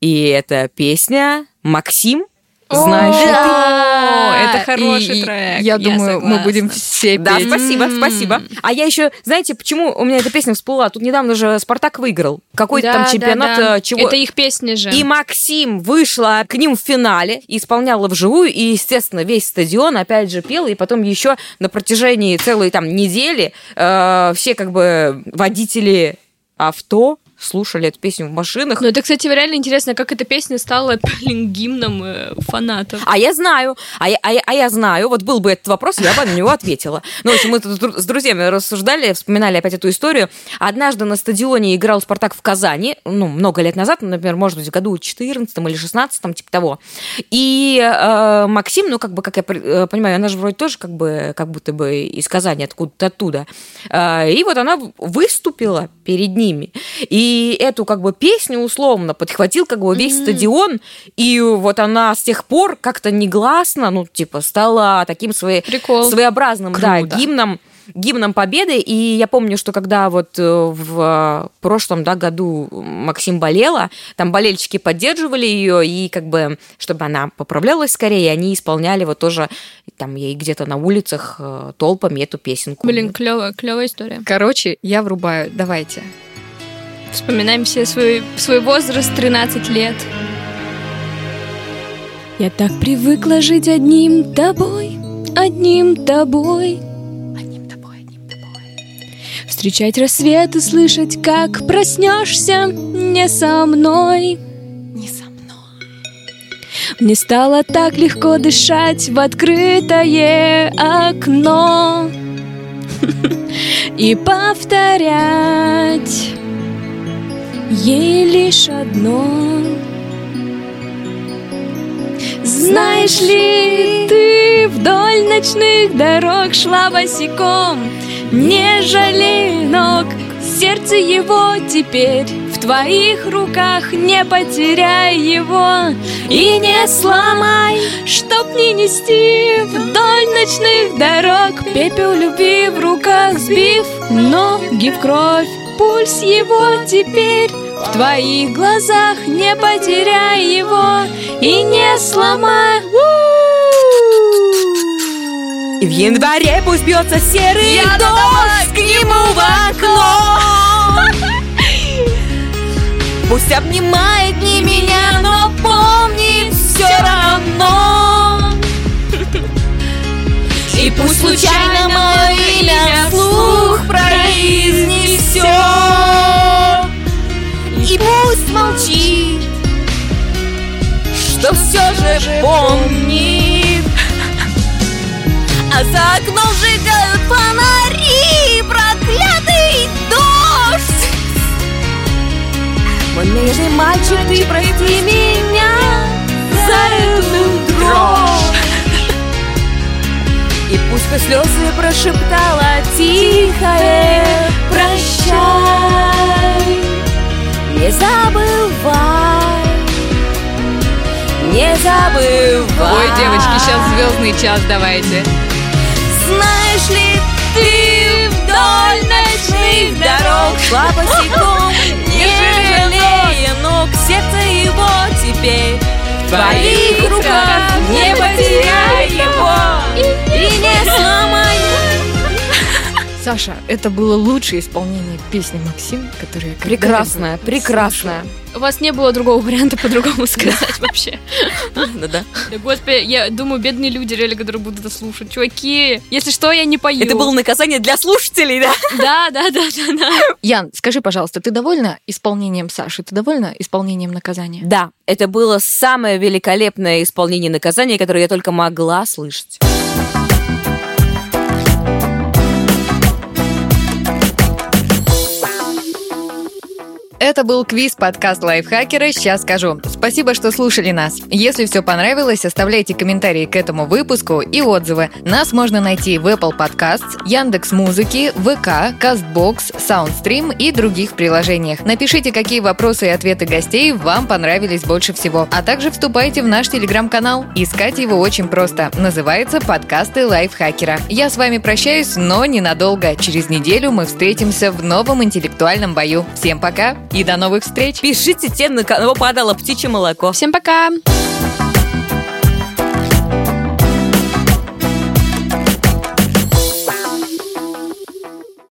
И эта песня «Максим» Знаешь ли ты? Это хороший трек. Я думаю, мы будем все Да, петь. спасибо, М. спасибо. А я еще, знаете, почему у меня эта песня всплыла? Тут недавно же Спартак выиграл. Какой-то Да, там да, чемпионат да. э, чего. Это их песня же. И Максим вышла к ним в финале, исполняла вживую, и, естественно, весь стадион опять же пел, и потом еще на протяжении целой там недели э, все как бы водители авто слушали эту песню в машинах. Ну, это, кстати, реально интересно, как эта песня стала гимном э, фанатов. А я знаю, а я, а, я, а я знаю, вот был бы этот вопрос, я бы на него ответила. Ну, в общем, мы тут с дру- с друзьями рассуждали, вспоминали опять эту историю. Однажды на стадионе играл «Спартак» в Казани, ну, много лет назад, например, может быть, в году 14 или 16 типа того. И э, Максим, ну, как бы, как я э, понимаю, она же вроде тоже как бы, как будто бы из Казани, откуда-то оттуда. Э, и вот она выступила перед ними. И эту как бы песню условно подхватил как бы весь стадион, и вот она с тех пор как-то негласно, ну, типа, стала таким своей, Прикол. своеобразным, да, гимном гимном победы. И я помню, что когда вот э, в прошлом да, году Максим болела, там болельщики поддерживали ее, и как бы, чтобы она поправлялась скорее, они исполняли вот тоже там ей где-то на улицах э, толпами эту песенку. Блин, клевая, клевая история. Короче, я врубаю. Давайте. Вспоминаем все свой, свой возраст 13 лет. Я так привыкла жить одним тобой, одним тобой. Одним тобой, одним тобой. Встречать рассвет и слышать, как проснешься не со мной. Не со мной. Мне стало так легко дышать в открытое окно и повторять ей лишь одно. Знаешь ли, ты вдоль ночных дорог шла босиком, не жалей ног, сердце его теперь в твоих руках, не потеряй его и не сломай, чтоб не нести вдоль ночных дорог, пепел любви в руках сбив, ноги в кровь, пульс его теперь в твоих глазах, не потеряй его и не сломай. И в январе пусть бьется серый дождь к нему в окно. Пусть обнимает не меня, но помнит все равно. И пусть случайно мое имя вслух произнесет И пусть молчит, что все же помнит. А за окном сжигают фонари, проклятый дождь. Мой нежный мальчик, ты прости меня за эту дрожь. И пусть слезы прошептала тихое прощай, не забывай, не забывай. Ой, девочки, сейчас звездный час давайте. Знаешь ли ты вдоль ночных дорог шла босиком, не жалея ног, сердце его теперь в твоих руках, не Саша, это было лучшее исполнение песни Максим, которое я когда-либо Прекрасная, прекрасная. У вас не было другого варианта по-другому сказать вообще. Да-да. Да господи, я думаю, бедные люди реально, которые будут это слушать. Чуваки, если что, я не пою. Это было наказание для слушателей, да? Да, да, да, да, да. Ян, скажи, пожалуйста, ты довольна исполнением Саши? Ты довольна исполнением наказания? Да, это было самое великолепное исполнение наказания, которое я только могла слышать. Это был квиз подкаст Лайфхакера «Сейчас скажу». Спасибо, что слушали нас. Если все понравилось, оставляйте комментарии к этому выпуску и отзывы. Нас можно найти в Apple Podcasts, Яндекс Музыки, ВК, Castbox, Soundstream и других приложениях. Напишите, какие вопросы и ответы гостей вам понравились больше всего. А также вступайте в наш телеграм-канал. Искать его очень просто. Называется «Подкасты Лайфхакера». Я с вами прощаюсь, но ненадолго. Через неделю мы встретимся в новом интеллектуальном бою. Всем пока и до новых встреч! Пишите тем, на кого падало птичье молоко. Всем пока!